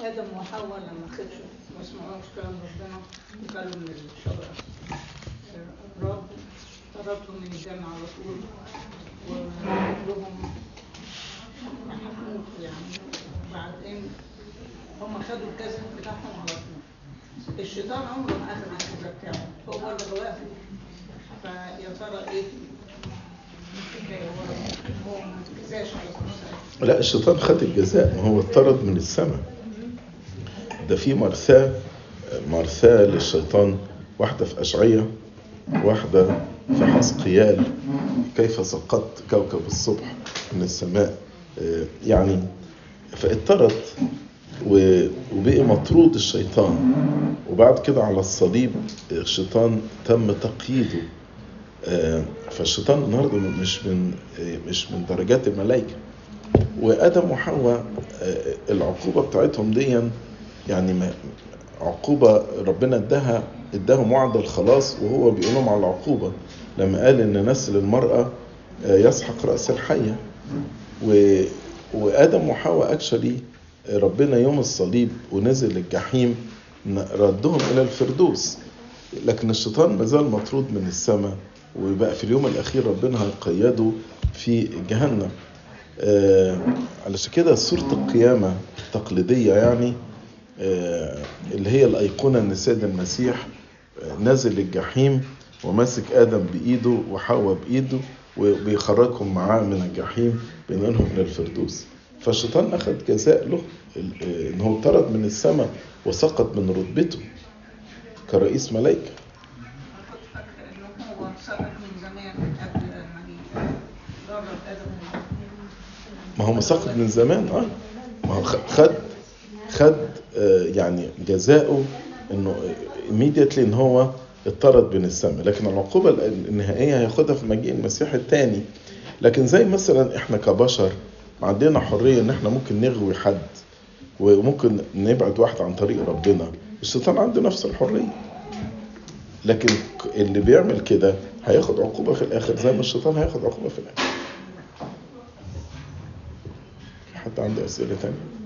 آدم وحواء لما خدوا ما سمعوش كلام ربنا وكلوا من الشجرة الرب طردهم من الجنة على طول وكلهم هيموتوا يعني. وبعدين هم خدوا الجسد بتاعهم على طول. الشيطان عمره ما أخذ الجسد بتاعه هو اللي غواه. فيا ترى كل لا الشيطان خد الجزاء ما هو اتطرد من السماء. ده في مرثاة مرثاة للشيطان واحدة في أشعية واحدة في حسقيال كيف سقطت كوكب الصبح من السماء؟ آه، يعني فاضطرد و- وبقي مطرود الشيطان. وبعد كده على الصليب الشيطان تم تقييده. آه، فالشيطان النهارده مش من مش من درجات الملائكة. وآدم وحواء آه، العقوبة بتاعتهم دي يعني ما- عقوبة ربنا اداها اداهم وعد الخلاص وهو بيقول لهم على العقوبة. لما قال إن نسل المرأة آه، يسحق رأس الحية. و وآدم وحواء اكشلي ربنا يوم الصليب ونزل الجحيم ردهم إلى الفردوس. لكن الشيطان ما زال مطرود من السماء وبقى في اليوم الأخير ربنا هيقيده في جهنم. آه علشان كده صورة القيامة التقليدية يعني آه اللي هي الأيقونة إن السيد المسيح آه نازل الجحيم وماسك آدم بإيده وحواء بإيده وبيخرجهم معاه من الجحيم بينقلهم إلى الفردوس فالشيطان أخذ جزاء له آه، إن هو طرد من السماء وسقط من رتبته كرئيس ملائكة ما هو مسقط من زمان آه. ما هو خد خد آه، يعني جزاؤه إنه immediately إن هو اتطرد من السماء. لكن العقوبة النهائية هياخدها في مجيء المسيح الثاني لكن زي مثلا إحنا كبشر عندنا حرية إن إحنا ممكن نغوي حد وممكن نبعد واحد عن طريق ربنا. الشيطان عنده نفس الحرية. لكن اللي بيعمل كده هياخد عقوبة في الآخر زي ما الشيطان هياخد عقوبة في الآخر. حد عنده أسئلة تانية؟